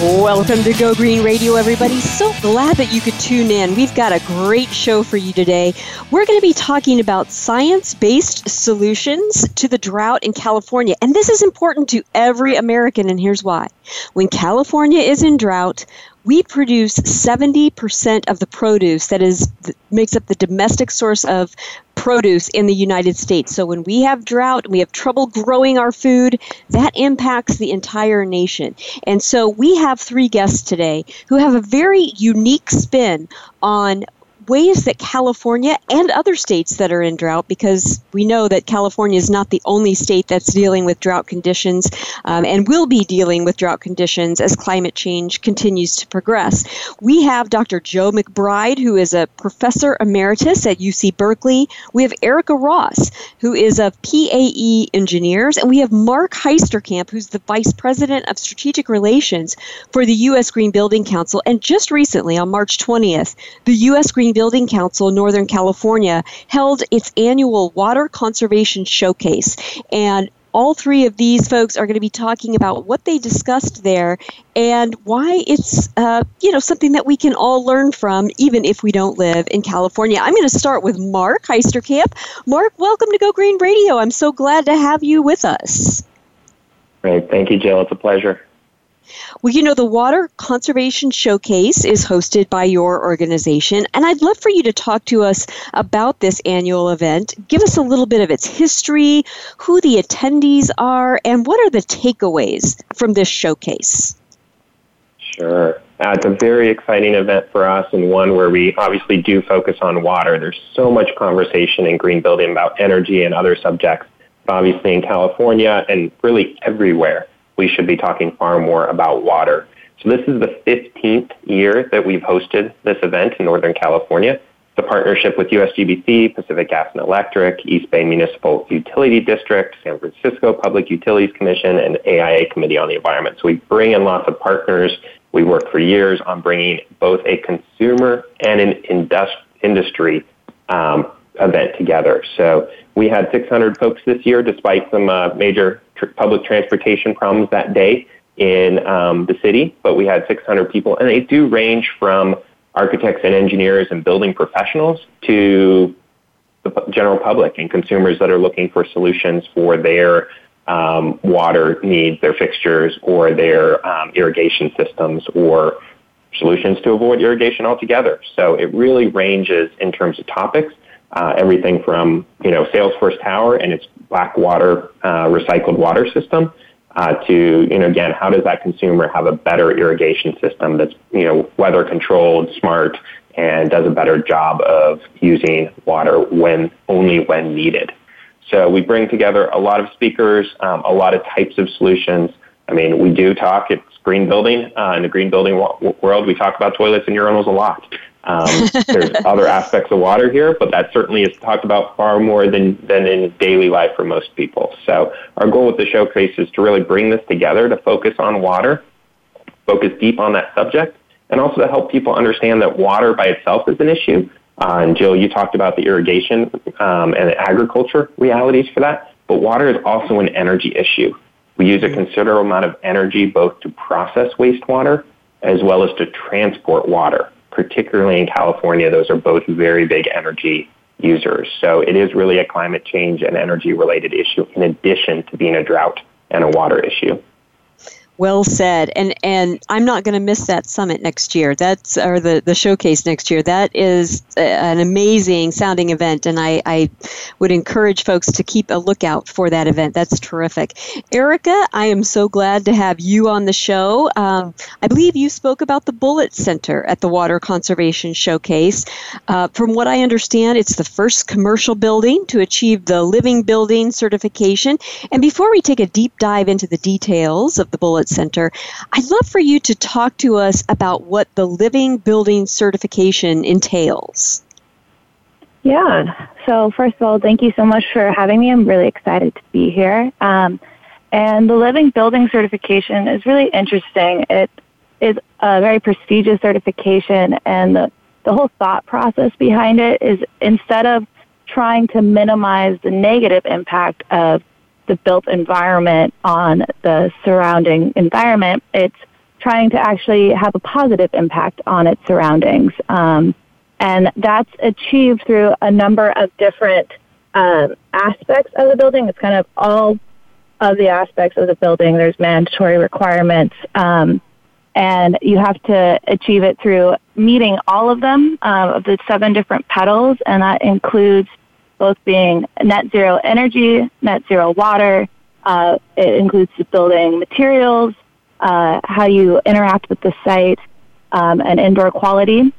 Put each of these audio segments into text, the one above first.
Welcome to Go Green Radio, everybody. So glad that you could tune in. We've got a great show for you today. We're going to be talking about science based solutions to the drought in California. And this is important to every American, and here's why. When California is in drought, we produce 70% of the produce that is makes up the domestic source of produce in the United States. So when we have drought, we have trouble growing our food, that impacts the entire nation. And so we have three guests today who have a very unique spin on ways that California and other states that are in drought, because we know that California is not the only state that's dealing with drought conditions um, and will be dealing with drought conditions as climate change continues to progress. We have Dr. Joe McBride, who is a professor emeritus at UC Berkeley. We have Erica Ross, who is of PAE Engineers, and we have Marc Heisterkamp, who's the vice president of strategic relations for the U.S. Green Building Council. And just recently, on March 20th, the U.S. Green Building Council Northern California held its annual Water Conservation Showcase. And all three of these folks are going to be talking about what they discussed there and why it's uh, you know something that we can all learn from even if we don't live in california. I'm going to start with marc heisterkamp marc welcome to go green radio. I'm so glad to have you with us. Great. Thank you jill. It's a pleasure well, you know, the Water Conservation Showcase is hosted by your organization, and I'd love for you to talk to us about this annual event. Give us a little bit of its history, who the attendees are, and what are the takeaways from this showcase? Sure. Uh, it's a very exciting event for us and one where we obviously do focus on water. There's so much conversation in green building about energy and other subjects, obviously in California and really everywhere we should be talking far more about water. So this is the 15th year that we've hosted this event in Northern California. The partnership with USGBC, Pacific Gas and Electric, East Bay Municipal Utility District, San Francisco Public Utilities Commission, and AIA Committee on the Environment. So we bring in lots of partners. We work for years on bringing both a consumer and an industry um, event together. So we had 600 folks this year, despite some uh, major tr- public transportation problems that day in um, the city. But we had 600 people, and they do range from architects and engineers and building professionals to the general public and consumers that are looking for solutions for their um, water needs, their fixtures, or their um, irrigation systems, or solutions to avoid irrigation altogether. So it really ranges in terms of topics uh, everything from you know Salesforce Tower and its black water uh, recycled water system uh, to you know again how does that consumer have a better irrigation system that's you know weather controlled, smart, and does a better job of using water when only when needed. So we bring together a lot of speakers, um, a lot of types of solutions. I mean, we do talk. It's green building uh, in the green building world. We talk about toilets and urinals a lot. Um, there's other aspects of water here, but that certainly is talked about far more than, than in daily life for most people. So our goal with the showcase is to really bring this together to focus on water, focus deep on that subject, and also to help people understand that water by itself is an issue. Uh, and Jill, you talked about the irrigation um, and the agriculture realities for that, but water is also an energy issue. We use a considerable amount of energy both to process wastewater as well as to transport water particularly in California, those are both very big energy users. So it is really a climate change and energy related issue in addition to being a drought and a water issue. Well said. And and I'm not going to miss that summit next year. That's or the the showcase next year. That is an amazing sounding event, and I I would encourage folks to keep a lookout for that event. That's terrific. Erica, I am so glad to have you on the show. Um, I believe you spoke about the Bullitt Center at the Water Conservation Showcase. Uh, from what I understand, it's the first commercial building to achieve the Living Building certification. And before we take a deep dive into the details of the Center. I'd love for you to talk to us about what the Living Building certification entails. Yeah. So, first of all, thank you so much for having me. I'm really excited to be here. Um, And the Living Building certification is really interesting. It is a very prestigious certification, and the, the whole thought process behind it is instead of trying to minimize the negative impact of the built environment on the surrounding environment, it's trying to actually have a positive impact on its surroundings. Um, and that's achieved through a number of different um, aspects of the building. It's kind of all of the aspects of the building. There's mandatory requirements, um, and you have to achieve it through meeting all of them um, of the seven different petals, and that includes both being net zero energy, net zero water. Uh, it includes the building materials, uh, how you interact with the site, um, and indoor quality.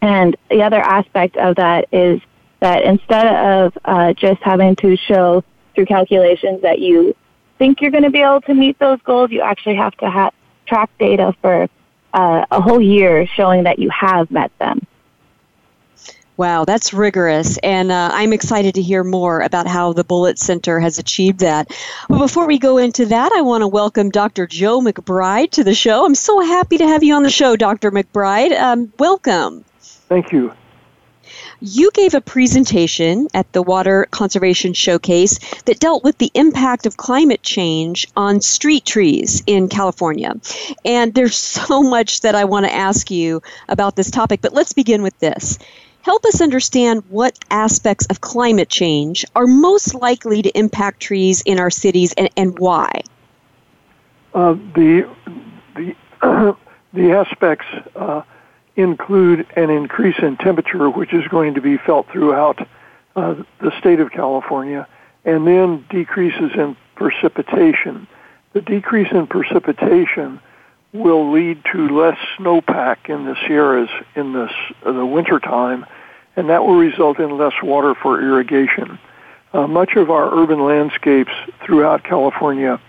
And the other aspect of that is that instead of uh, just having to show through calculations that you think you're going to be able to meet those goals, you actually have to ha- track data for uh, a whole year showing that you have met them. Wow, that's rigorous. And uh, I'm excited to hear more about how the Bullitt Center has achieved that. But before we go into that, I want to welcome Dr. Joe McBride to the show. I'm so happy to have you on the show, Dr. McBride. Um, welcome. Thank you. You gave a presentation at the Water Conservation Showcase that dealt with the impact of climate change on street trees in California. And there's so much that I want to ask you about this topic, but let's begin with this. Help us understand what aspects of climate change are most likely to impact trees in our cities and, and why. Uh, the the the aspects uh, include an increase in temperature, which is going to be felt throughout uh, the state of California, and then decreases in precipitation. The decrease in precipitation will lead to less snowpack in the Sierras in the, the wintertime, and that will result in less water for irrigation. Uh, much of our urban landscapes throughout California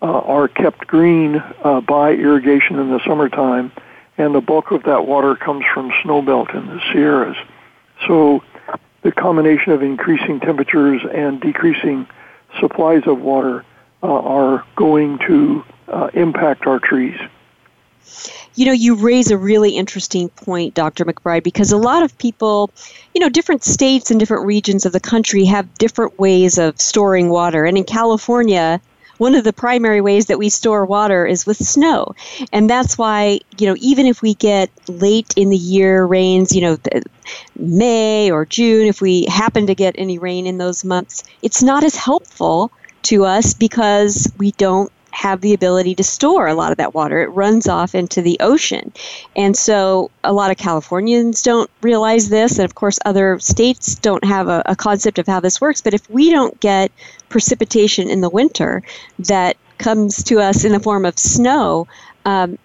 uh, are kept green uh, by irrigation in the summertime, and the bulk of that water comes from snowmelt in the Sierras. So the combination of increasing temperatures and decreasing supplies of water uh, are going to uh, impact our trees. You know, you raise a really interesting point, Dr. McBride, because a lot of people, you know, different states and different regions of the country have different ways of storing water. And in California, one of the primary ways that we store water is with snow. And that's why, you know, even if we get late in the year rains, you know, May or June, if we happen to get any rain in those months, it's not as helpful to us because we don't have the ability to store a lot of that water. It runs off into the ocean. And so a lot of Californians don't realize this. And of course, other states don't have a, a concept of how this works. But if we don't get precipitation in the winter that comes to us in the form of snow, um,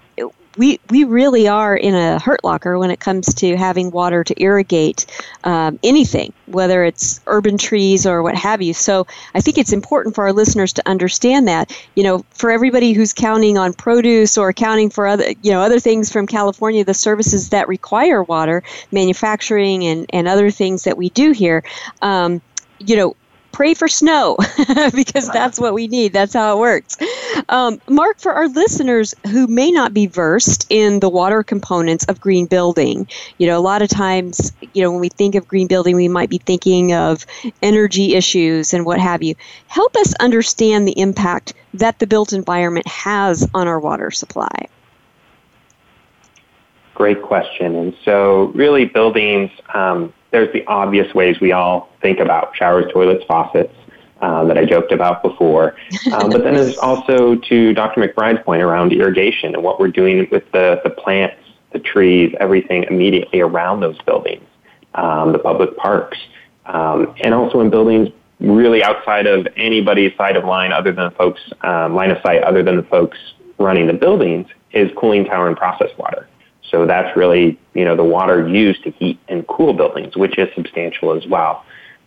we we really are in a hurt locker when it comes to having water to irrigate um, anything, whether it's urban trees or what have you. So I think it's important for our listeners to understand that. You know, for everybody who's counting on produce or accounting for other you know other things from California, the services that require water, manufacturing and and other things that we do here. Um, you know, pray for snow because that's what we need. That's how it works. Um, Marc, for our listeners who may not be versed in the water components of green building, you know, a lot of times, you know, when we think of green building, we might be thinking of energy issues and what have you. Help us understand the impact that the built environment has on our water supply. Great question. And so, really, buildings, um, there's the obvious ways we all think about showers, toilets, faucets. Uh, that I joked about before. Um, but then there's also to Dr. McBride's point around irrigation and what we're doing with the, the plants, the trees, everything immediately around those buildings, um, the public parks, um, and also in buildings really outside of anybody's side of line other than folks, um, line of sight other than the folks running the buildings is cooling tower and process water. So that's really, you know, the water used to heat and cool buildings, which is substantial as well.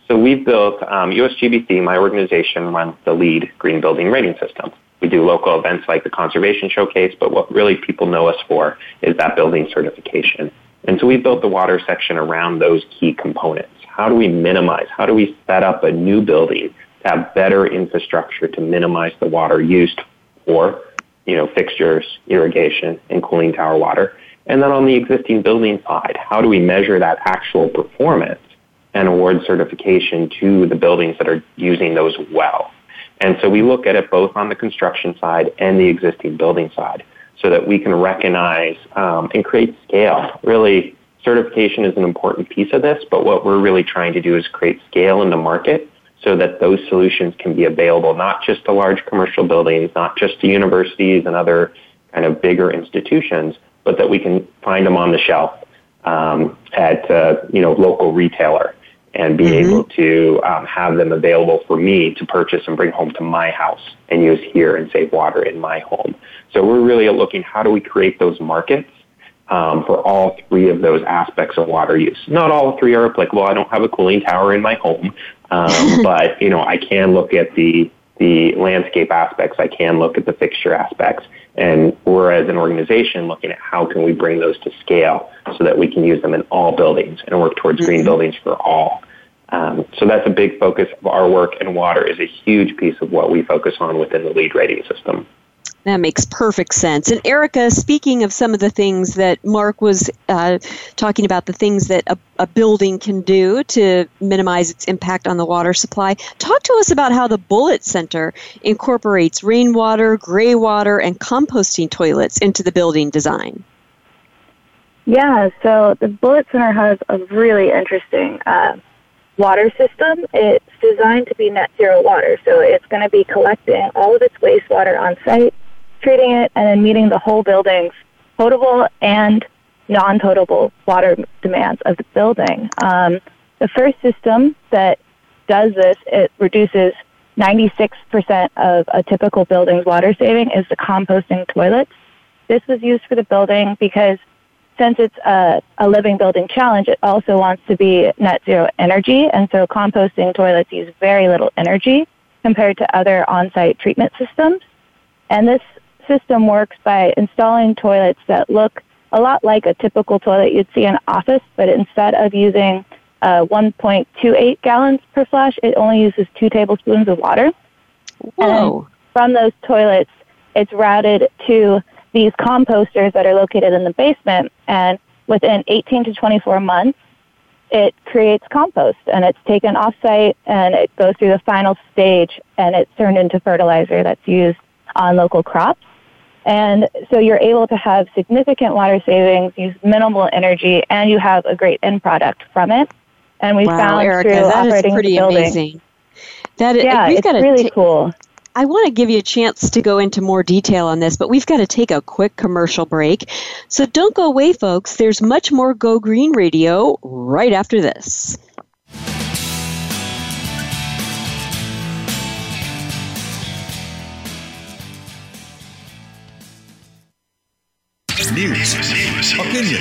So we've built, um, USGBC, my organization, runs the LEED green building rating system. We do local events like the Conservation Showcase, but what really people know us for is that building certification. And so we built the water section around those key components. How do we minimize? How do we set up a new building to have better infrastructure to minimize the water used for, you know, fixtures, irrigation, and cooling tower water. And then on the existing building side, how do we measure that actual performance and award certification to the buildings that are using those well? And so we look at it both on the construction side and the existing building side so that we can recognize um, and create scale. Really, certification is an important piece of this, but what we're really trying to do is create scale in the market so that those solutions can be available not just to large commercial buildings, not just to universities and other kind of bigger institutions, but that we can find them on the shelf um, at uh, you know local retailer and be mm-hmm. able to um, have them available for me to purchase and bring home to my house and use here and save water in my home. So we're really looking how do we create those markets um, for all three of those aspects of water use. Not all three are applicable. I don't have a cooling tower in my home, um, but you know I can look at the the landscape aspects. I can look at the fixture aspects, and we're as an organization looking at how can we bring those to scale so that we can use them in all buildings and work towards mm-hmm. green buildings for all. Um, so that's a big focus of our work, and water is a huge piece of what we focus on within the LEED rating system. That makes perfect sense. And Erica, speaking of some of the things that Marc was uh, talking about, the things that a, a, building can do to minimize its impact on the water supply, talk to us about how the Bullitt Center incorporates rainwater, gray water, and composting toilets into the building design. Yeah, so the Bullitt Center has a really interesting uh, water system. It's designed to be net zero water, so it's going to be collecting all of its wastewater on site, treating it, and then meeting the whole building's potable and non-potable water demands of the building. Um, the first system that does this, it reduces 96% of a typical building's water saving is the composting toilets. This was used for the building because since it's a, a living building challenge, it also wants to be net zero energy. And so composting toilets use very little energy compared to other on-site treatment systems. And this system works by installing toilets that look a lot like a typical toilet you'd see in an office, but instead of using uh, 1.28 gallons per flush, it only uses two tablespoons of water. Whoa. And from those toilets, it's routed to these composters that are located in the basement, and within 18 to 24 months, it creates compost and it's taken off site and it goes through the final stage and it's turned into fertilizer that's used on local crops. And so you're able to have significant water savings, use minimal energy, and you have a great end product from it. And we wow, found Erica, through that operating is pretty the building. amazing. That yeah, we've it's really ta- cool. I want to give you a chance to go into more detail on this, but we've got to take a quick commercial break. So don't go away, folks. There's much more Go Green Radio right after this. News, opinion,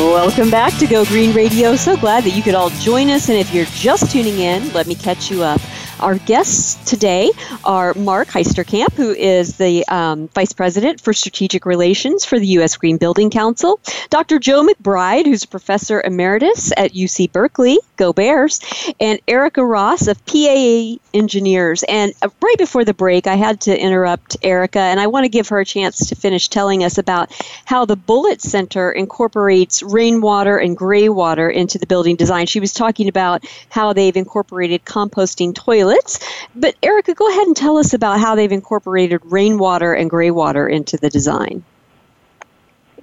Welcome back to Go Green Radio. So glad that you could all join us. And if you're just tuning in, let me catch you up. Our guests today are Marc Heisterkamp, who is the um, Vice President for Strategic Relations for the U.S. Green Building Council, Dr. Joe McBride, who's a Professor Emeritus at UC Berkeley, go Bears, and Erica Ross of PAE Engineers. And uh, right before the break, I had to interrupt Erica, and I want to give her a chance to finish telling us about how the Bullitt Center incorporates rainwater and gray water into the building design. She was talking about how they've incorporated composting toilets toilets. But Erica, go ahead and tell us about how they've incorporated rainwater and gray water into the design.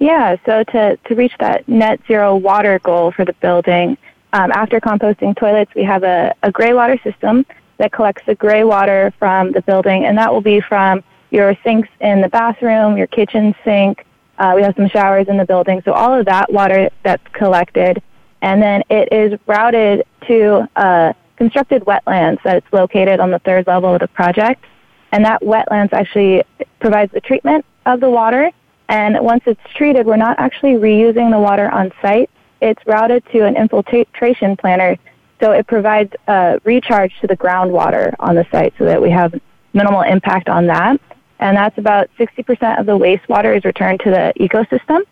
Yeah, so to, to reach that net zero water goal for the building, um, after composting toilets, we have a, a gray water system that collects the gray water from the building, and that will be from your sinks in the bathroom, your kitchen sink. Uh, we have some showers in the building, so all of that water that's collected, and then it is routed to uh, constructed wetlands that it's located on the third level of the project. And that wetlands actually provides the treatment of the water. And once it's treated, we're not actually reusing the water on site. It's routed to an infiltration planter. So it provides a recharge to the groundwater on the site so that we have minimal impact on that. And that's about 60% of the wastewater is returned to the ecosystem.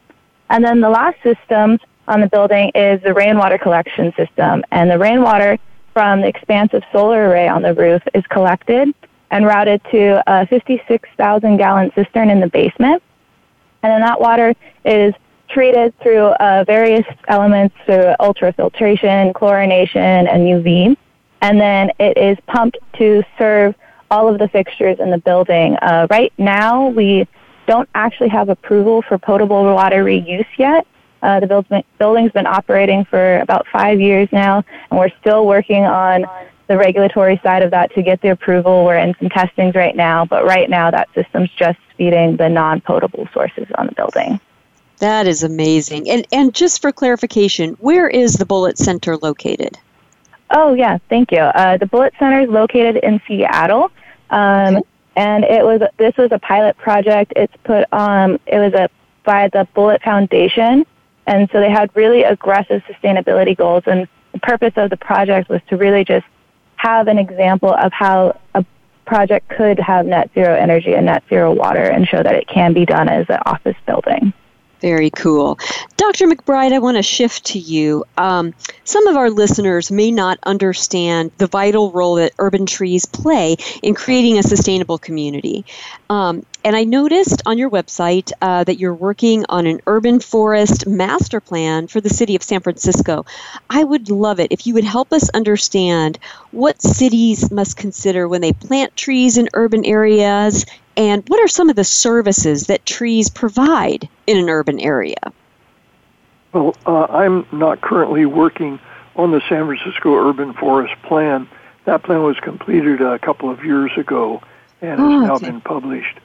And then the last system on the building is the rainwater collection system. And the rainwater from the expansive solar array on the roof is collected and routed to a 56,000 gallon cistern in the basement. And then that water is treated through uh, various elements through ultrafiltration, chlorination, and UV. And then it is pumped to serve all of the fixtures in the building. Uh, right now, we don't actually have approval for potable water reuse yet, uh, the building's been operating for about five years now, and we're still working on the regulatory side of that to get the approval. We're in some testings right now, but right now that system's just feeding the non-potable sources on the building. That is amazing. And and just for clarification, where is the Bullitt Center located? Oh yeah, thank you. Uh, the Bullitt Center is located in Seattle, um, okay. and it was this was a pilot project. It's put um, it was a by the Bullitt Foundation, and so they had really aggressive sustainability goals. And the purpose of the project was to really just have an example of how a project could have net zero energy and net zero water and show that it can be done as an office building. Very cool. Dr. McBride, I want to shift to you. Um, some of our listeners may not understand the vital role that urban trees play in creating a sustainable community. Um, and I noticed on your website uh, that you're working on an urban forest master plan for the city of San Francisco. I would love it if you would help us understand what cities must consider when they plant trees in urban areas and what are some of the services that trees provide in an urban area? Well, uh, I'm not currently working on the San Francisco Urban Forest Plan. That plan was completed a couple of years ago and oh, has now okay. been published.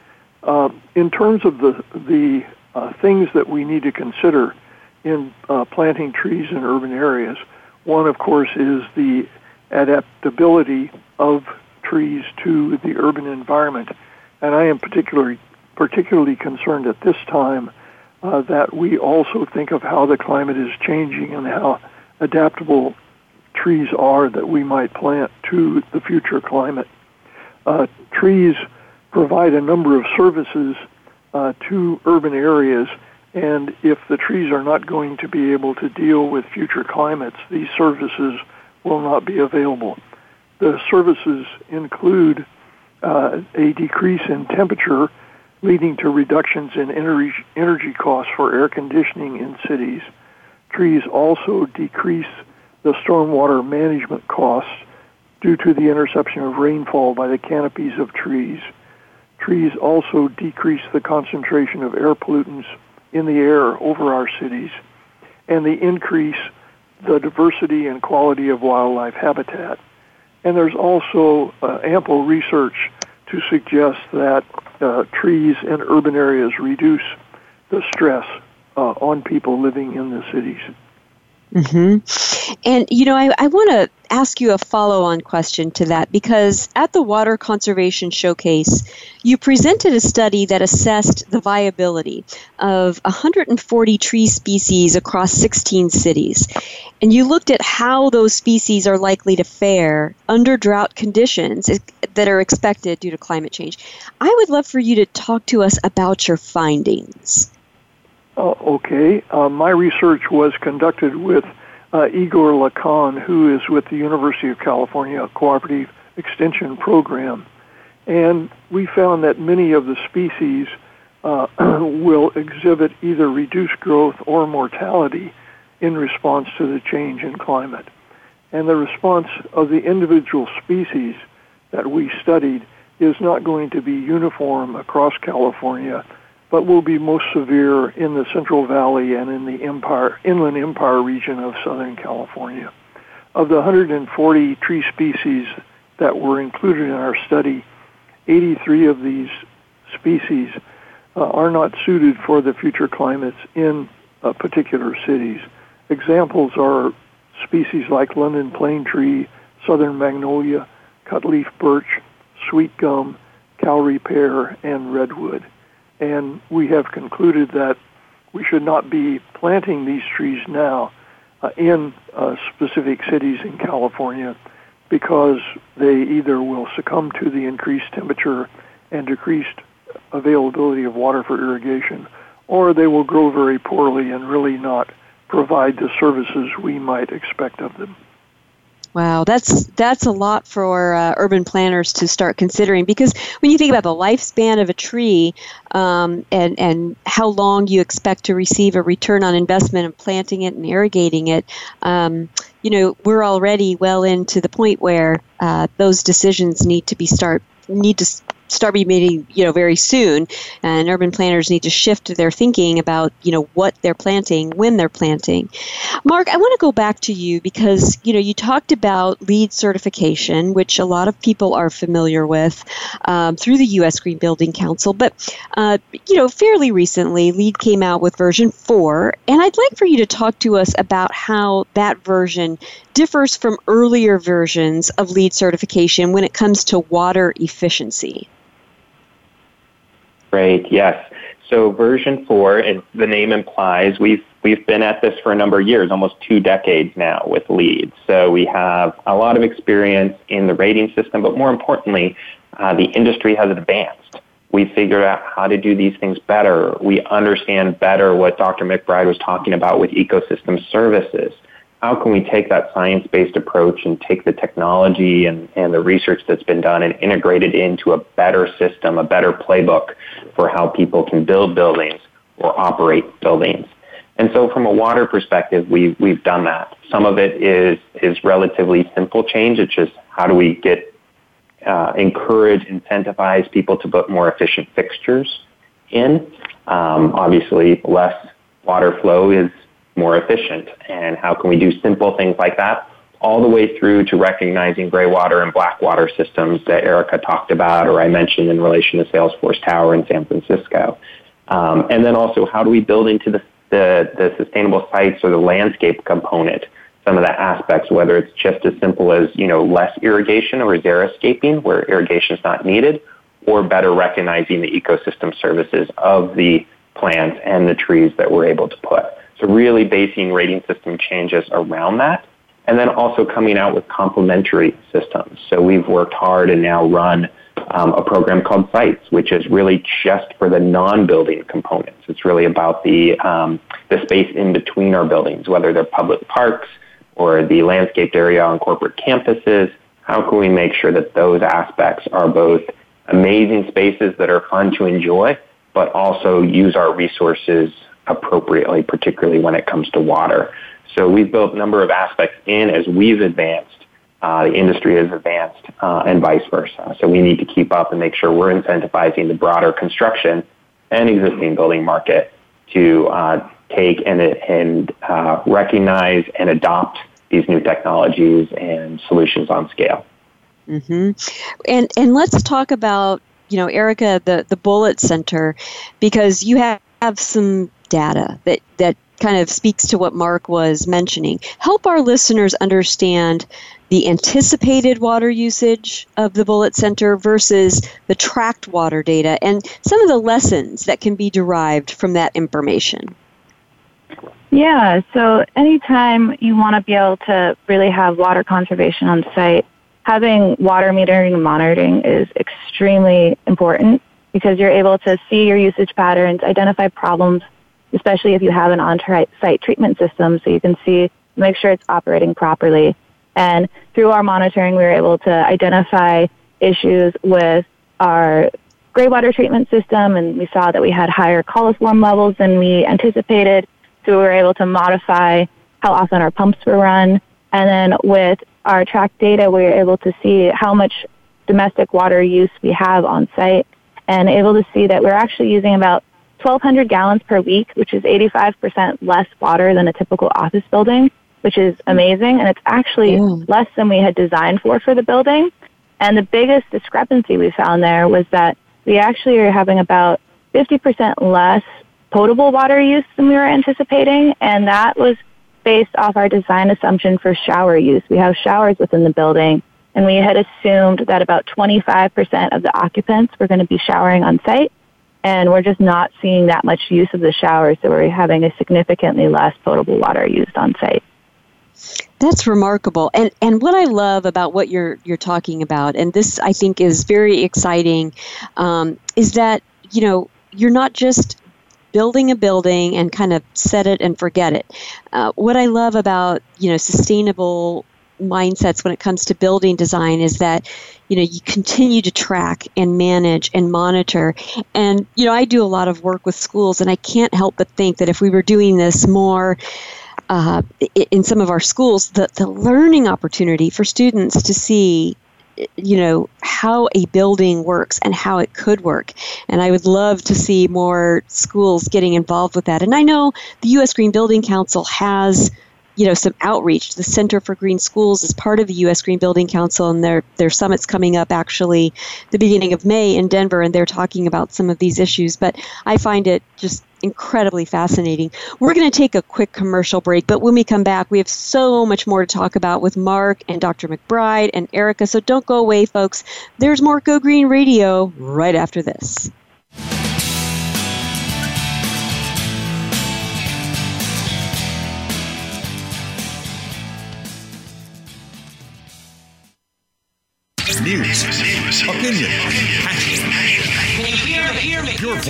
Uh, in terms of the the uh, things that we need to consider in uh, planting trees in urban areas, one, of course, is the adaptability of trees to the urban environment and I am particularly particularly concerned at this time uh, that we also think of how the climate is changing and how adaptable trees are that we might plant to the future climate. Uh, trees provide a number of services uh, to urban areas, and if the trees are not going to be able to deal with future climates, these services will not be available. The services include uh, a decrease in temperature, leading to reductions in energy, energy costs for air conditioning in cities. Trees also decrease the stormwater management costs due to the interception of rainfall by the canopies of trees. Trees also decrease the concentration of air pollutants in the air over our cities, and they increase the diversity and quality of wildlife habitat. And there's also uh, ample research to suggest that uh, trees in urban areas reduce the stress uh, on people living in the cities. Mm-hmm. And, you know, I, I want to ask you a follow on question to that because at the Water Conservation Showcase, you presented a study that assessed the viability of 140 tree species across 16 cities. And you looked at how those species are likely to fare under drought conditions that are expected due to climate change. I would love for you to talk to us about your findings. Uh, okay. Uh, my research was conducted with uh, Igor Lacan, who is with the University of California Cooperative Extension Program. And we found that many of the species uh, will exhibit either reduced growth or mortality in response to the change in climate. And the response of the individual species that we studied is not going to be uniform across California but will be most severe in the Central Valley and in the Empire, Inland Empire region of Southern California. Of the 140 tree species that were included in our study, 83 of these species uh, are not suited for the future climates in uh, particular cities. Examples are species like London plane tree, southern magnolia, cutleaf birch, sweet gum, Callery pear, and redwood and we have concluded that we should not be planting these trees now uh, in uh, specific cities in California because they either will succumb to the increased temperature and decreased availability of water for irrigation, or they will grow very poorly and really not provide the services we might expect of them. Wow, that's that's a lot for uh, urban planners to start considering because when you think about the lifespan of a tree um, and and how long you expect to receive a return on investment of planting it and irrigating it, um, you know we're already well into the point where uh, those decisions need to be start need to start being made, you know, very soon. And urban planners need to shift their thinking about, you know, what they're planting, when they're planting. Marc, I want to go back to you because, you know, you talked about LEED certification, which a lot of people are familiar with um, through the U.S. Green Building Council. But, uh, you know, fairly recently, LEED came out with version 4. And I'd like for you to talk to us about how that version differs from earlier versions of LEED certification when it comes to water efficiency. Great, yes. So version four, and the name implies we've we've been at this for a number of years, almost two decades now with LEED. So we have a lot of experience in the rating system, but more importantly, uh, the industry has advanced. We figured out how to do these things better. We understand better what Dr. McBride was talking about with ecosystem services how can we take that science-based approach and take the technology and, and the research that's been done and integrate it into a better system, a better playbook for how people can build buildings or operate buildings. And so from a water perspective, we, we've done that. Some of it is, is relatively simple change. It's just how do we get, uh, encourage, incentivize people to put more efficient fixtures in. Um, obviously, less water flow is more efficient. And how can we do simple things like that? All the way through to recognizing gray water and black water systems that Erica talked about or I mentioned in relation to Salesforce Tower in San Francisco. Um, and then also, how do we build into the, the, the sustainable sites or the landscape component some of the aspects, whether it's just as simple as, you know, less irrigation or xeriscaping where irrigation is not needed, or better recognizing the ecosystem services of the plants and the trees that we're able to put. So really basing rating system changes around that. And then also coming out with complementary systems. So we've worked hard and now run um, a program called Sites, which is really just for the non-building components. It's really about the um, the space in between our buildings, whether they're public parks or the landscaped area on corporate campuses. How can we make sure that those aspects are both amazing spaces that are fun to enjoy, but also use our resources appropriately, particularly when it comes to water. So we've built a number of aspects in as we've advanced. Uh, the industry has advanced uh, and vice versa. So we need to keep up and make sure we're incentivizing the broader construction and existing building market to uh, take and, and uh, recognize and adopt these new technologies and solutions on scale. Mm-hmm. And and let's talk about you know Erica the the Bullitt Center because you have, have some data that that kind of speaks to what Marc was mentioning. Help our listeners understand the anticipated water usage of the Bullitt Center versus the tracked water data and some of the lessons that can be derived from that information. Yeah, so anytime you want to be able to really have water conservation on site, having water metering and monitoring is extremely important because you're able to see your usage patterns, identify problems, especially if you have an on-site treatment system, so you can see, make sure it's operating properly. And through our monitoring, we were able to identify issues with our graywater treatment system, and we saw that we had higher coliform levels than we anticipated. So we were able to modify how often our pumps were run. And then with our track data, we were able to see how much domestic water use we have on site and able to see that we're actually using about 1,200 gallons per week, which is 85% less water than a typical office building, which is amazing. And it's actually yeah. less than we had designed for for the building. And the biggest discrepancy we found there was that we actually are having about 50% less potable water use than we were anticipating, and that was based off our design assumption for shower use. We have showers within the building, and we had assumed that about 25% of the occupants were going to be showering on site, and we're just not seeing that much use of the showers, so we're having a significantly less potable water used on site. That's remarkable. And and what I love about what you're you're talking about, and this I think is very exciting, um, is that you know you're not just building a building and kind of set it and forget it. Uh, what I love about you know sustainable mindsets when it comes to building design is that you know you continue to track and manage and monitor. And you know i do a lot of work with schools and i can't help but think that if we were doing this more uh, in some of our schools the, the learning opportunity for students to see you know how a building works and how it could work. And i would love to see more schools getting involved with that. And i know the us green building council has you know some outreach the center for green schools is part of the us green building council and their their summits coming up actually the beginning of may in denver and they're talking about some of these issues but i find it just incredibly fascinating. We're going to take a quick commercial break, but when we come back, we have so much more to talk about with Marc and Dr. McBride and Erica. So don't go away, folks. There's more Go Green Radio right after this.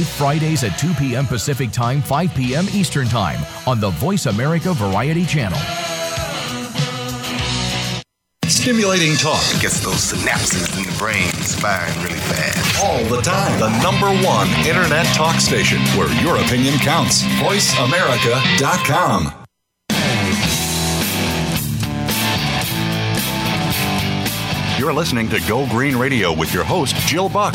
live Fridays at 2 p.m. Pacific Time, 5 p.m. Eastern Time on the Voice America Variety Channel. Stimulating talk. Gets those synapses in the brain firing really fast. All the time. The number one internet talk station where your opinion counts. VoiceAmerica.com. You're listening to Go Green Radio with your host, Jill Buck.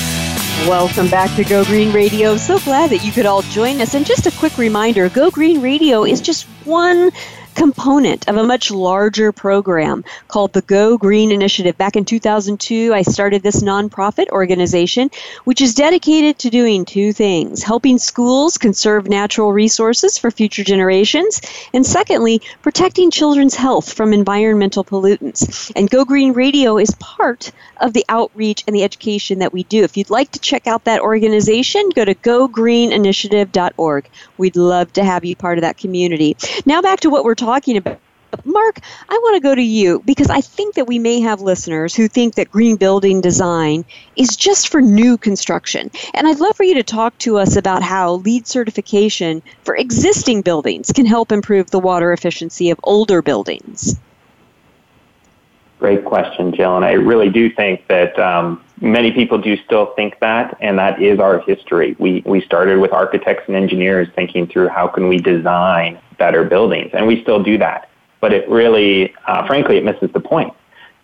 Welcome back to Go Green Radio. So glad that you could all join us. And just a quick reminder Go Green Radio is just one component of a much larger program called the Go Green Initiative. Back in 2002, I started this nonprofit organization, which is dedicated to doing two things helping schools conserve natural resources for future generations, and secondly, protecting children's health from environmental pollutants. And Go Green Radio is part of the outreach and the education that we do. If you'd like to check out that organization, go to gogreeninitiative.org. We'd love to have you part of that community. Now, back to what we're talking about. Marc, I want to go to you because I think that we may have listeners who think that green building design is just for new construction. And I'd love for you to talk to us about how LEED certification for existing buildings can help improve the water efficiency of older buildings. Great question, Jill. And I really do think that um, many people do still think that, and that is our history. We, we started with architects and engineers thinking through how can we design better buildings, and we still do that. But it really, uh, frankly, it misses the point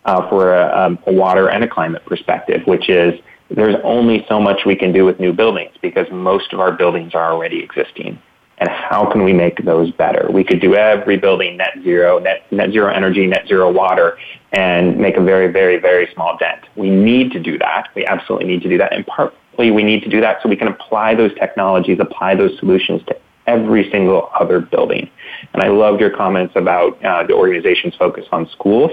uh, for a, a water and a climate perspective, which is there's only so much we can do with new buildings because most of our buildings are already existing and how can we make those better? We could do every building net zero, net, net zero energy, net zero water, and make a very, very, very small dent. We need to do that. We absolutely need to do that. And partly we need to do that so we can apply those technologies, apply those solutions to every single other building. And I loved your comments about uh, the organization's focus on schools.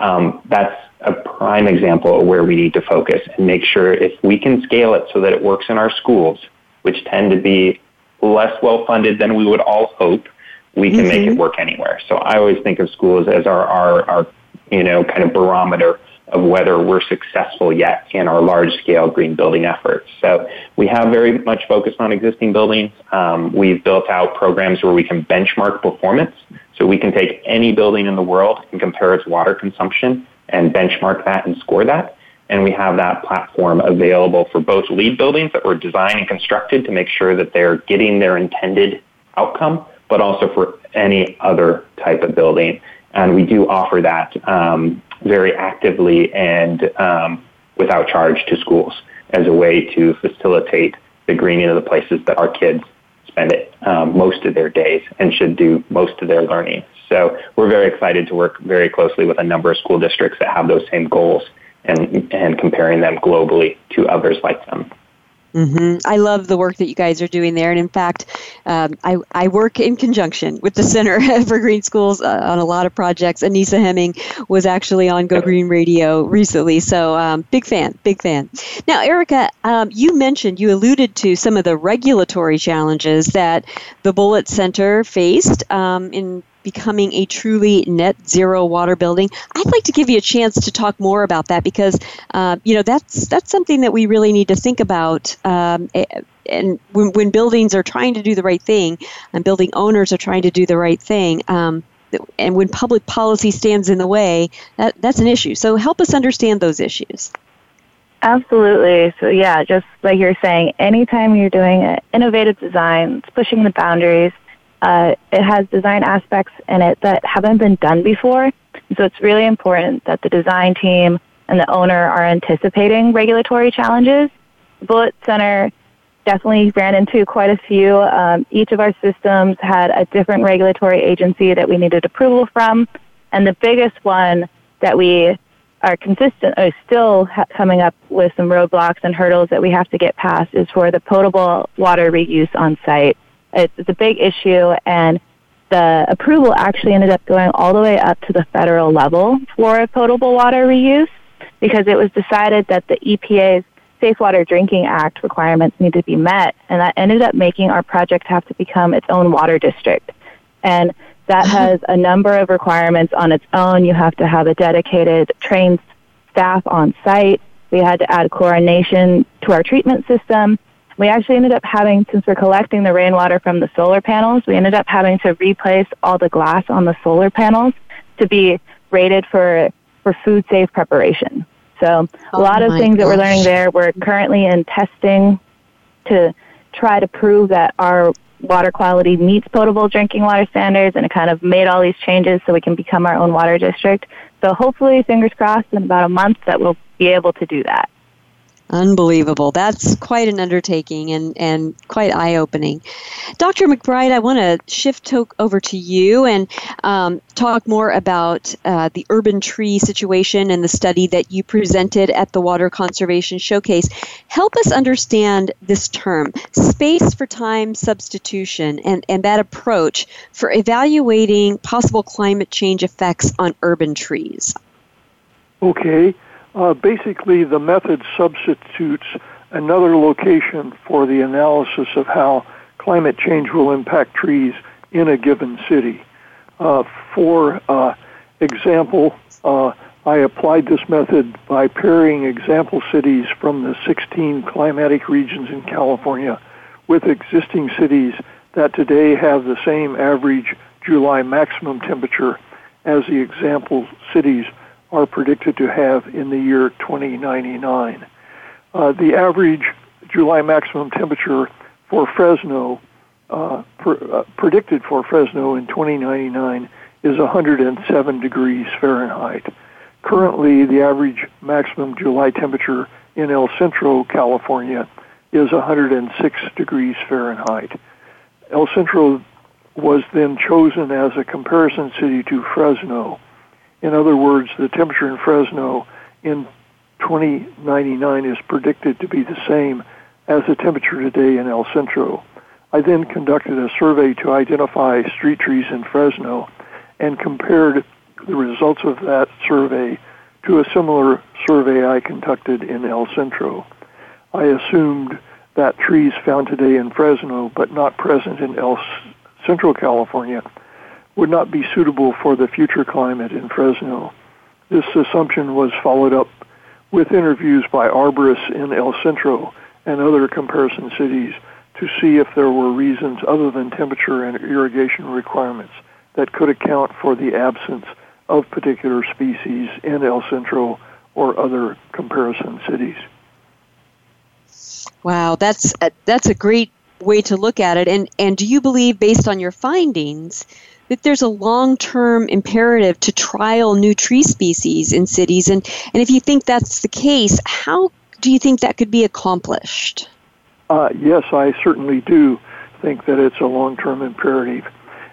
Um, that's a prime example of where we need to focus and make sure if we can scale it so that it works in our schools, which tend to be less well funded than we would all hope, we can mm-hmm. make it mm-hmm. work anywhere. So I always think of schools as our, our, our, you know, kind of barometer of whether we're successful yet in our large scale green building efforts. So we have very much focused on existing buildings. Um, we've built out programs where we can benchmark performance. So we can take any building in the world and compare its water consumption and benchmark that and score that and we have that platform available for both LEED buildings that were designed and constructed to make sure that they're getting their intended outcome, but also for any other type of building. And we do offer that um, very actively and um, without charge to schools as a way to facilitate the greening of the places that our kids spend it um, most of their days and should do most of their learning. So we're very excited to work very closely with a number of school districts that have those same goals and, and comparing them globally to others like them. Mm-hmm. I love the work that you guys are doing there. And in fact, um, I, I work in conjunction with the Center for Green Schools uh, on a lot of projects. Anisa Heming was actually on Go Green Radio recently. So, um, big fan, big fan. Now, Erica, um, you mentioned, you alluded to some of the regulatory challenges that the Bullitt Center faced um, in becoming a truly net zero water building. I'd like to give you a chance to talk more about that because uh, you know that's that's something that we really need to think about. Um, and when, when, buildings are trying to do the right thing, and building owners are trying to do the right thing. Um, and when public policy stands in the way, that, that's an issue. So help us understand those issues. Absolutely. So yeah, just like you're saying, anytime you're doing an innovative design, it's pushing the boundaries, uh, it has design aspects in it that haven't been done before. So it's really important that the design team and the owner are anticipating regulatory challenges. Bullitt Center definitely ran into quite a few. Um, each of our systems had a different regulatory agency that we needed approval from, and the biggest one that we are consistent or still ha- coming up with some roadblocks and hurdles that we have to get past is for the potable water reuse on site. It's, it's a big issue, and the approval actually ended up going all the way up to the federal level for potable water reuse because it was decided that the EPA's Safe Water Drinking Act requirements need to be met, and that ended up making our project have to become its own water district. And that uh-huh. has a number of requirements on its own. You have to have a dedicated trained staff on site. We had to add chlorination to our treatment system We actually ended up having, since we're collecting the rainwater from the solar panels, we ended up having to replace all the glass on the solar panels to be rated for, for food safe preparation. So a oh lot of things gosh. that we're learning there, we're currently in testing to try to prove that our water quality meets potable drinking water standards and it kind of made all these changes so we can become our own water district. So hopefully, fingers crossed, in about a month that we'll be able to do that. Unbelievable. That's quite an undertaking and, and quite eye opening. Dr. McBride, I want to shift to, over to you and um, talk more about uh, the urban tree situation and the study that you presented at the Water Conservation Showcase. Help us understand this term, space for time substitution, and, and that approach for evaluating possible climate change effects on urban trees. Okay. Uh, basically, the method substitutes another location for the analysis of how climate change will impact trees in a given city. Uh, for uh, example, uh, I applied this method by pairing example cities from the 16 climatic regions in California with existing cities that today have the same average July maximum temperature as the example cities are predicted to have in the year 2099. Uh, the average July maximum temperature for Fresno, uh, uh, predicted for Fresno in 2099, is 107 degrees Fahrenheit. Currently, the average maximum July temperature in El Centro, California, is 106 degrees Fahrenheit. El Centro was then chosen as a comparison city to Fresno in other words, the temperature in Fresno in 2099 is predicted to be the same as the temperature today in El Centro. I then conducted a survey to identify street trees in Fresno and compared the results of that survey to a similar survey I conducted in El Centro. I assumed that trees found today in Fresno but not present in El Centro, California would not be suitable for the future climate in Fresno. This assumption was followed up with interviews by arborists in El Centro and other comparison cities to see if there were reasons other than temperature and irrigation requirements that could account for the absence of particular species in El Centro or other comparison cities. Wow, that's a, that's a great way to look at it. And and do you believe, based on your findings, that there's a long-term imperative to trial new tree species in cities. And and if you think that's the case how do you think that could be accomplished? Uh, yes i certainly do think that it's a long-term imperative.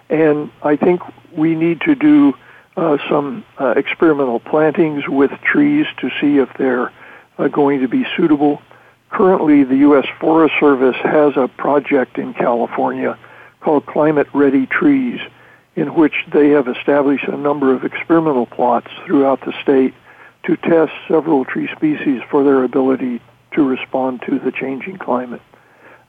And i think we need to do uh, some uh, experimental plantings with trees to see if they're uh, going to be suitable. Currently the u.s forest service has a project in california called climate ready trees in which they have established a number of experimental plots throughout the state to test several tree species for their ability to respond to the changing climate.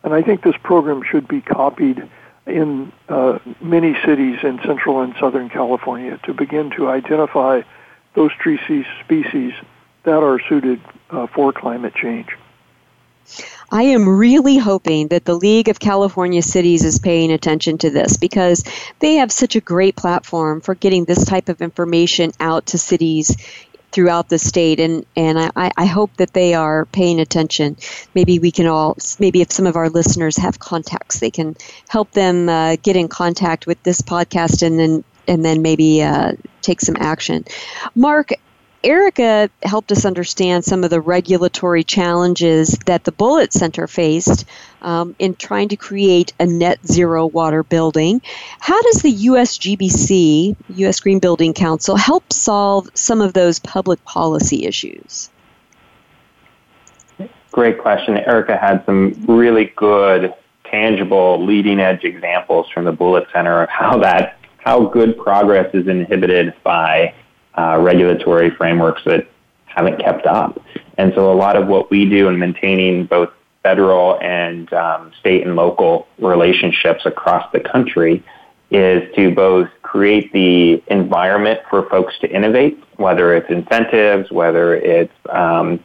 And I think this program should be copied in uh, many cities in central and southern California to begin to identify those tree species that are suited uh, for climate change. I am really hoping that the League of California Cities is paying attention to this because they have such a great platform for getting this type of information out to cities throughout the state. And and I, I hope that they are paying attention. Maybe we can all maybe if some of our listeners have contacts they can help them uh, get in contact with this podcast and then and then maybe uh, take some action. Marc Erica helped us understand some of the regulatory challenges that the Bullitt Center faced um, in trying to create a net zero water building. How does the USGBC, U.S. Green Building Council, help solve some of those public policy issues? Great question. Erica had some really good, tangible, leading edge examples from the Bullitt Center of how that how good progress is inhibited by uh, regulatory frameworks that haven't kept up. And so a lot of what we do in maintaining both federal and um, state and local relationships across the country is to both create the environment for folks to innovate, whether it's incentives, whether it's um,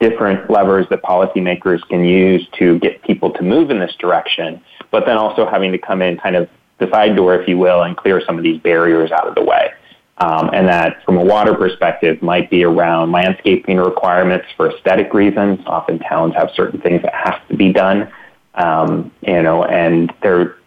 different levers that policymakers can use to get people to move in this direction, but then also having to come in kind of the side door, if you will, and clear some of these barriers out of the way. Um, and that, from a water perspective, might be around landscaping requirements for aesthetic reasons. Often towns have certain things that have to be done, um, you know, and there are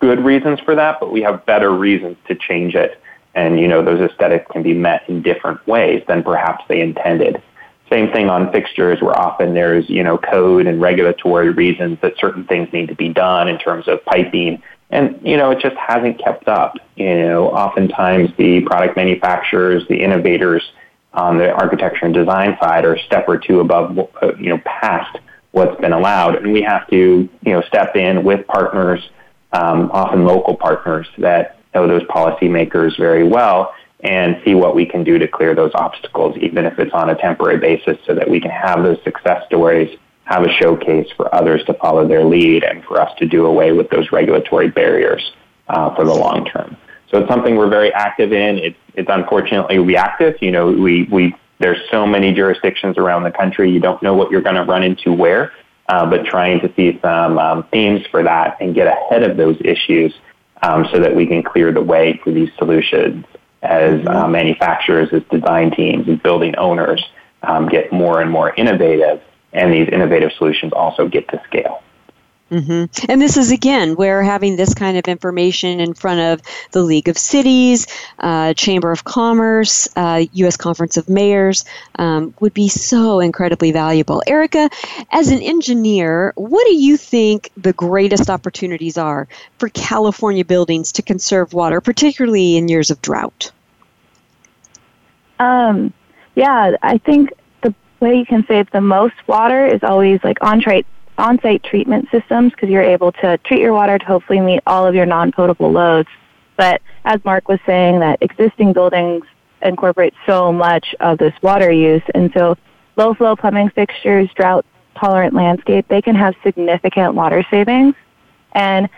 good reasons for that, but we have better reasons to change it. And you know, those aesthetics can be met in different ways than perhaps they intended. Same thing on fixtures, where often there's you know code and regulatory reasons that certain things need to be done in terms of piping and, you know, it just hasn't kept up. You know, oftentimes the product manufacturers, the innovators on the architecture and design side are a step or two above, uh, you know, past what's been allowed. And we have to, you know, step in with partners, um, often local partners that know those policymakers very well and see what we can do to clear those obstacles, even if it's on a temporary basis, so that we can have those success stories have a showcase for others to follow their lead and for us to do away with those regulatory barriers uh, for the long term. So it's something we're very active in. It's, it's unfortunately reactive. You know, we, we, there's so many jurisdictions around the country. You don't know what you're going to run into where, uh, but trying to see some um, themes for that and get ahead of those issues um, so that we can clear the way for these solutions as uh, manufacturers, as design teams, as building owners um, get more and more innovative and these innovative solutions also get to scale. Mm-hmm. And this is again where having this kind of information in front of the League of Cities, uh, Chamber of Commerce, uh, U.S. Conference of Mayors um, would be so incredibly valuable. Erica, as an engineer, what do you think the greatest opportunities are for California buildings to conserve water, particularly in years of drought? Um, yeah, I think way you can save the most water is always like on-site on-site treatment systems because you're able to treat your water to hopefully meet all of your non-potable loads. But as Marc was saying, that existing buildings incorporate so much of this water use, and so low-flow plumbing fixtures, drought-tolerant landscape, they can have significant water savings. And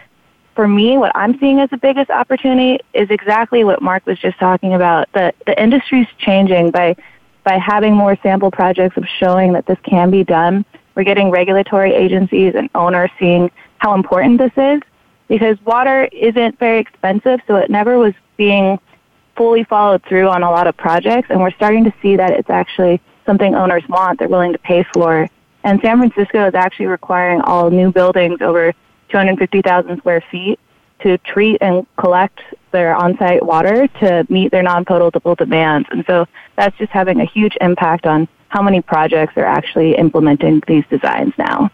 for me, what I'm seeing as the biggest opportunity is exactly what Marc was just talking about. The the industry's changing by by having more sample projects of showing that this can be done, we're getting regulatory agencies and owners seeing how important this is because water isn't very expensive, so it never was being fully followed through on a lot of projects, and we're starting to see that it's actually something owners want, they're willing to pay for. And San Francisco is actually requiring all new buildings over 250,000 square feet to treat and collect their on-site water to meet their non-potable demands. And so that's just having a huge impact on how many projects are actually implementing these designs now.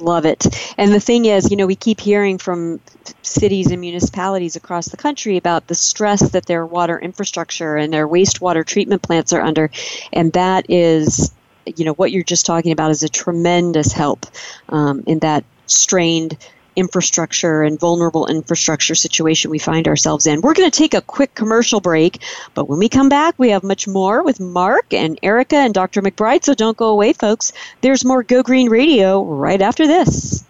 Love it. And the thing is, you know, we keep hearing from cities and municipalities across the country about the stress that their water infrastructure and their wastewater treatment plants are under. And that is, you know, what you're just talking about is a tremendous help um, in that strained infrastructure and vulnerable infrastructure situation we find ourselves in. We're going to take a quick commercial break, but when we come back, we have much more with Marc and Erica and Dr. McBride, so don't go away, folks. There's more Go Green Radio right after this.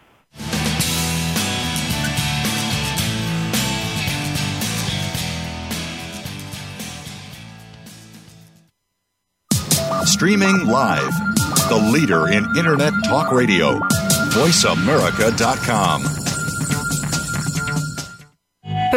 Streaming live, the leader in Internet Talk Radio VoiceAmerica.com.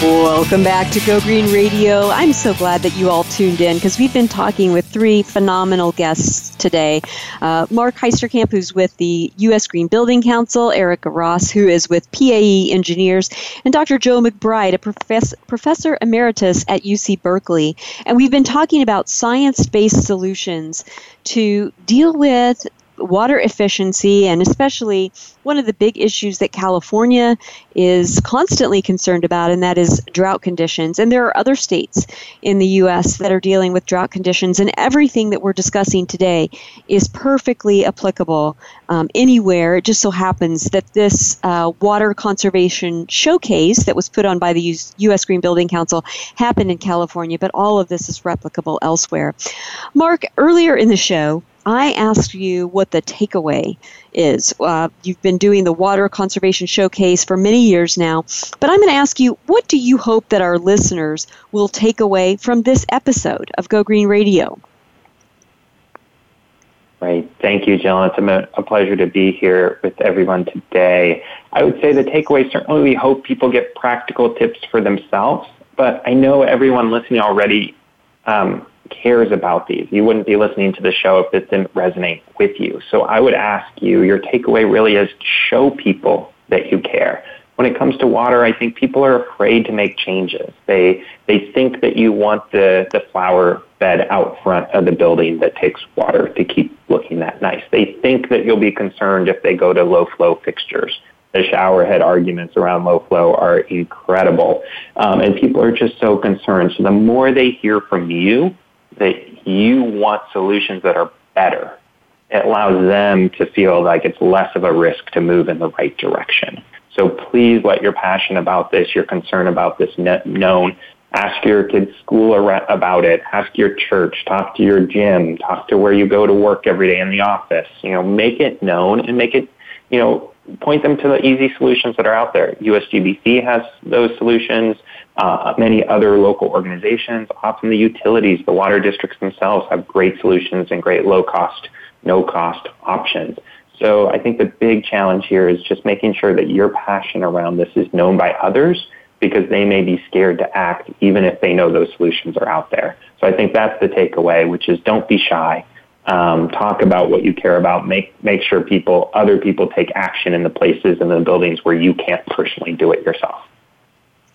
Welcome back to Go Green Radio. I'm so glad that you all tuned in because we've been talking with three phenomenal guests today. Uh, Marc Heisterkamp, who's with the U.S. Green Building Council, Erica Ross, who is with PAE Engineers, and Dr. Joe McBride, a professor, professor emeritus at UC Berkeley. And we've been talking about science based solutions to deal with water efficiency, and especially one of the big issues that California is constantly concerned about, and that is drought conditions. And there are other states in the U.S. that are dealing with drought conditions, and everything that we're discussing today is perfectly applicable um, anywhere. It just so happens that this uh, water conservation showcase that was put on by the U.S. Green Building Council happened in California, but all of this is replicable elsewhere. Marc, earlier in the show, I asked you what the takeaway is. Uh, you've been doing the Water Conservation Showcase for many years now, but I'm going to ask you what do you hope that our listeners will take away from this episode of Go Green Radio? Right. Thank you, Jill. It's a, pleasure to be here with everyone today. I would say the takeaway certainly we hope people get practical tips for themselves, but I know everyone listening already um, cares about these. You wouldn't be listening to the show if it didn't resonate with you. So I would ask you, your takeaway really is show people that you care. When it comes to water, I think people are afraid to make changes. They they think that you want the, the flower bed out front of the building that takes water to keep looking that nice. They think that you'll be concerned if they go to low flow fixtures the shower head arguments around low flow are incredible. Um, and people are just so concerned. So the more they hear from you, that you want solutions that are better. It allows them to feel like it's less of a risk to move in the right direction. So please let your passion about this, your concern about this known. Ask your kids' school about it. Ask your church. Talk to your gym. Talk to where you go to work every day in the office. You know, make it known and make it, you know, point them to the easy solutions that are out there. USGBC has those solutions. Uh, many other local organizations, often the utilities, the water districts themselves have great solutions and great low cost, no cost options. So I think the big challenge here is just making sure that your passion around this is known by others because they may be scared to act even if they know those solutions are out there. So I think that's the takeaway, which is don't be shy. Um, talk about what you care about. Make make sure people, other people, take action in the places and the buildings where you can't personally do it yourself.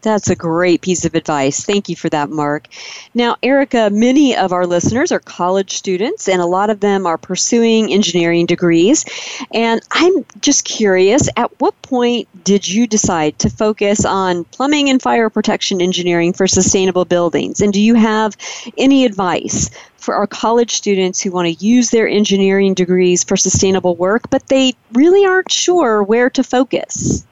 That's a great piece of advice. Thank you for that, Marc. Now, Erica, many of our listeners are college students, and a lot of them are pursuing engineering degrees. And I'm just curious at what point did you decide to focus on plumbing and fire protection engineering for sustainable buildings? And do you have any advice for our college students who want to use their engineering degrees for sustainable work, but they really aren't sure where to focus?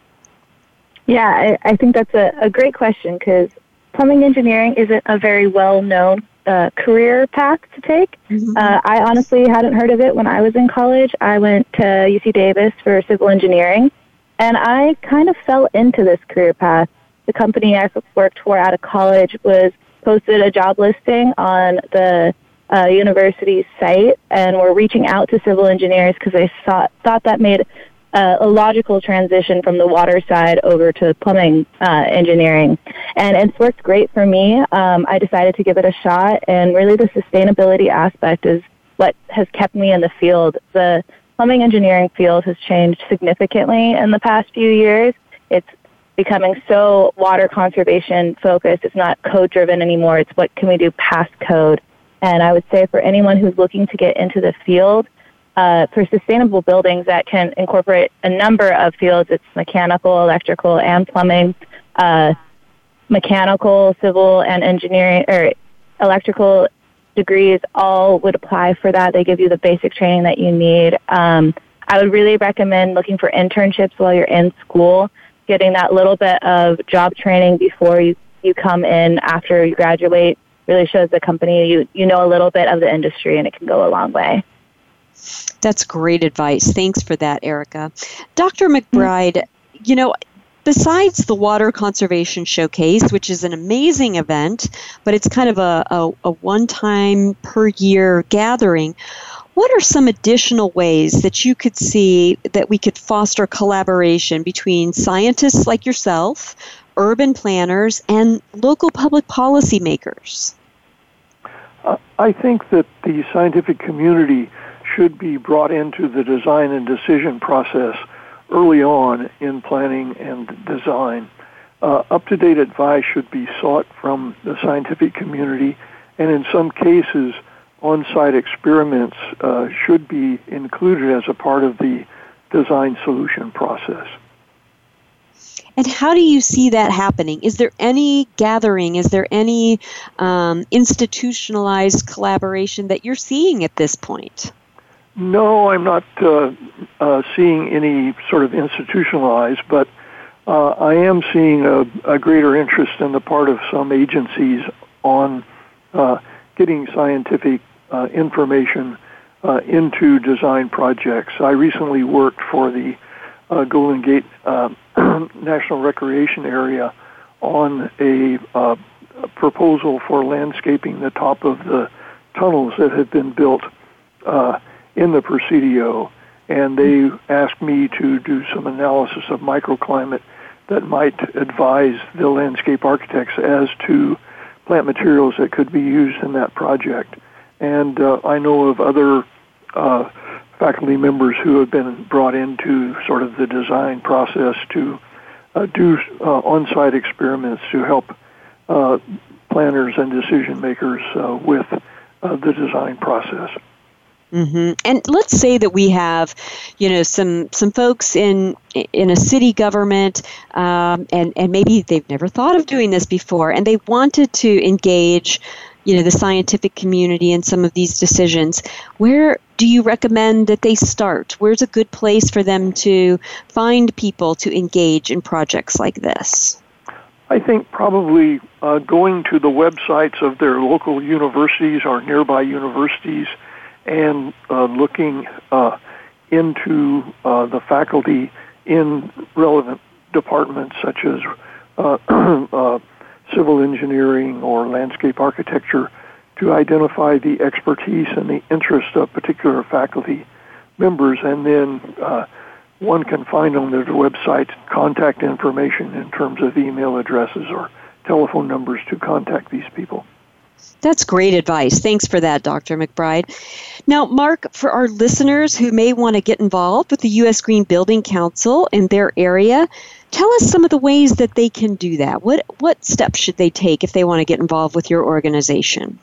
Yeah, I, I think that's a, a great question because plumbing engineering isn't a very well known uh, career path to take. Mm-hmm. Uh, I honestly hadn't heard of it when I was in college. I went to UC Davis for civil engineering, and I kind of fell into this career path. The company I worked for out of college was posted a job listing on the uh, university's site, and were reaching out to civil engineers because they thought thought that made uh, a logical transition from the water side over to plumbing uh, engineering. And it's worked great for me. Um, I decided to give it a shot, and really the sustainability aspect is what has kept me in the field. The plumbing engineering field has changed significantly in the past few years. It's becoming so water conservation focused. It's not code driven anymore. It's what can we do past code. And I would say for anyone who's looking to get into the field, uh, for sustainable buildings that can incorporate a number of fields, it's mechanical, electrical, and plumbing. Uh, mechanical, civil, and engineering or electrical degrees all would apply for that. They give you the basic training that you need. Um, I would really recommend looking for internships while you're in school, getting that little bit of job training before you, you come in after you graduate really shows the company you, you know a little bit of the industry and it can go a long way. That's great advice. Thanks for that, Erica. Dr. McBride, you know, besides the Water Conservation Showcase, which is an amazing event, but it's kind of a, a, a one time per year gathering, what are some additional ways that you could see that we could foster collaboration between scientists like yourself, urban planners, and local public policy makers? I think that the scientific community should be brought into the design and decision process early on in planning and design. Uh, up-to-date advice should be sought from the scientific community, and in some cases, on-site experiments uh, should be included as a part of the design solution process. And how do you see that happening? Is there any gathering? Is there any um, institutionalized collaboration that you're seeing at this point? No, I'm not uh, uh, seeing any sort of institutionalized, but uh, I am seeing a, a, greater interest in the part of some agencies on uh, getting scientific uh, information uh, into design projects. I recently worked for the Golden Gate National Recreation Area on a, a proposal for landscaping the top of the tunnels that had been built in the Presidio, and they asked me to do some analysis of microclimate that might advise the landscape architects as to plant materials that could be used in that project. And uh, I know of other uh, faculty members who have been brought into sort of the design process to uh, do uh, on-site experiments to help uh, planners and decision makers uh, with the design process. Mm-hmm. And let's say that we have, you know, some some folks in in a city government, um, and and maybe they've never thought of doing this before, and they wanted to engage, you know, the scientific community in some of these decisions. Where do you recommend that they start? Where's a good place for them to find people to engage in projects like this? I think probably uh, going to the websites of their local universities or nearby universities and uh, looking uh, into uh, the faculty in relevant departments such as uh, uh, civil engineering or landscape architecture to identify the expertise and the interest of particular faculty members, and then uh, one can find on their website contact information in terms of email addresses or telephone numbers to contact these people. That's great advice. Thanks for that, Dr. McBride. Now, Marc, for our listeners who may want to get involved with the U.S. Green Building Council in their area, tell us some of the ways that they can do that. What, what steps should they take if they want to get involved with your organization?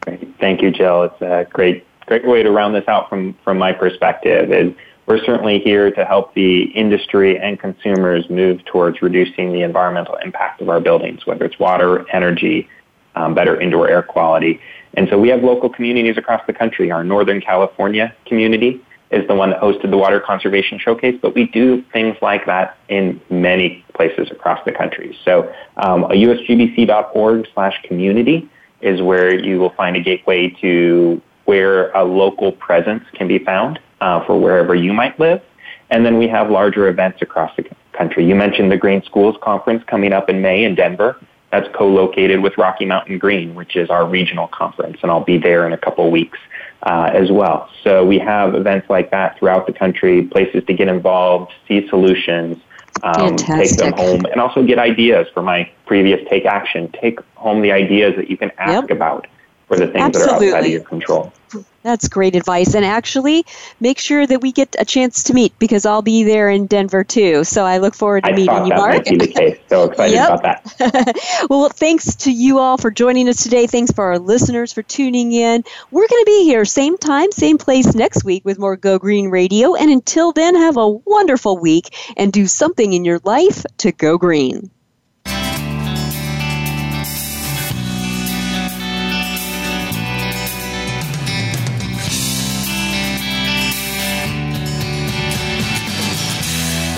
Great. Thank you, Jill. It's a great, great way to round this out from, from my perspective. And we're certainly here to help the industry and consumers move towards reducing the environmental impact of our buildings, whether it's water, energy, um, better indoor air quality. And so we have local communities across the country. Our Northern California community is the one that hosted the Water Conservation Showcase, but we do things like that in many places across the country. So um, usgbc.org slash community is where you will find a gateway to where a local presence can be found uh, for wherever you might live. And then we have larger events across the country. You mentioned the Green Schools Conference coming up in May in Denver. That's co-located with Rocky Mountain Green, which is our regional conference, and I'll be there in a couple weeks uh, as well. So we have events like that throughout the country, places to get involved, see solutions, um, take them home, and also get ideas for my previous take action. Take home the ideas that you can ask yep. about for the things Absolutely. that are outside of your control. That's great advice. And actually, make sure that we get a chance to meet because I'll be there in Denver too. So I look forward to I meeting you, that Marc. Might be the case. So excited about that. well, thanks to you all for joining us today. Thanks for our listeners for tuning in. We're going to be here same time, same place next week with more Go Green Radio. And until then, have a wonderful week and do something in your life to go green.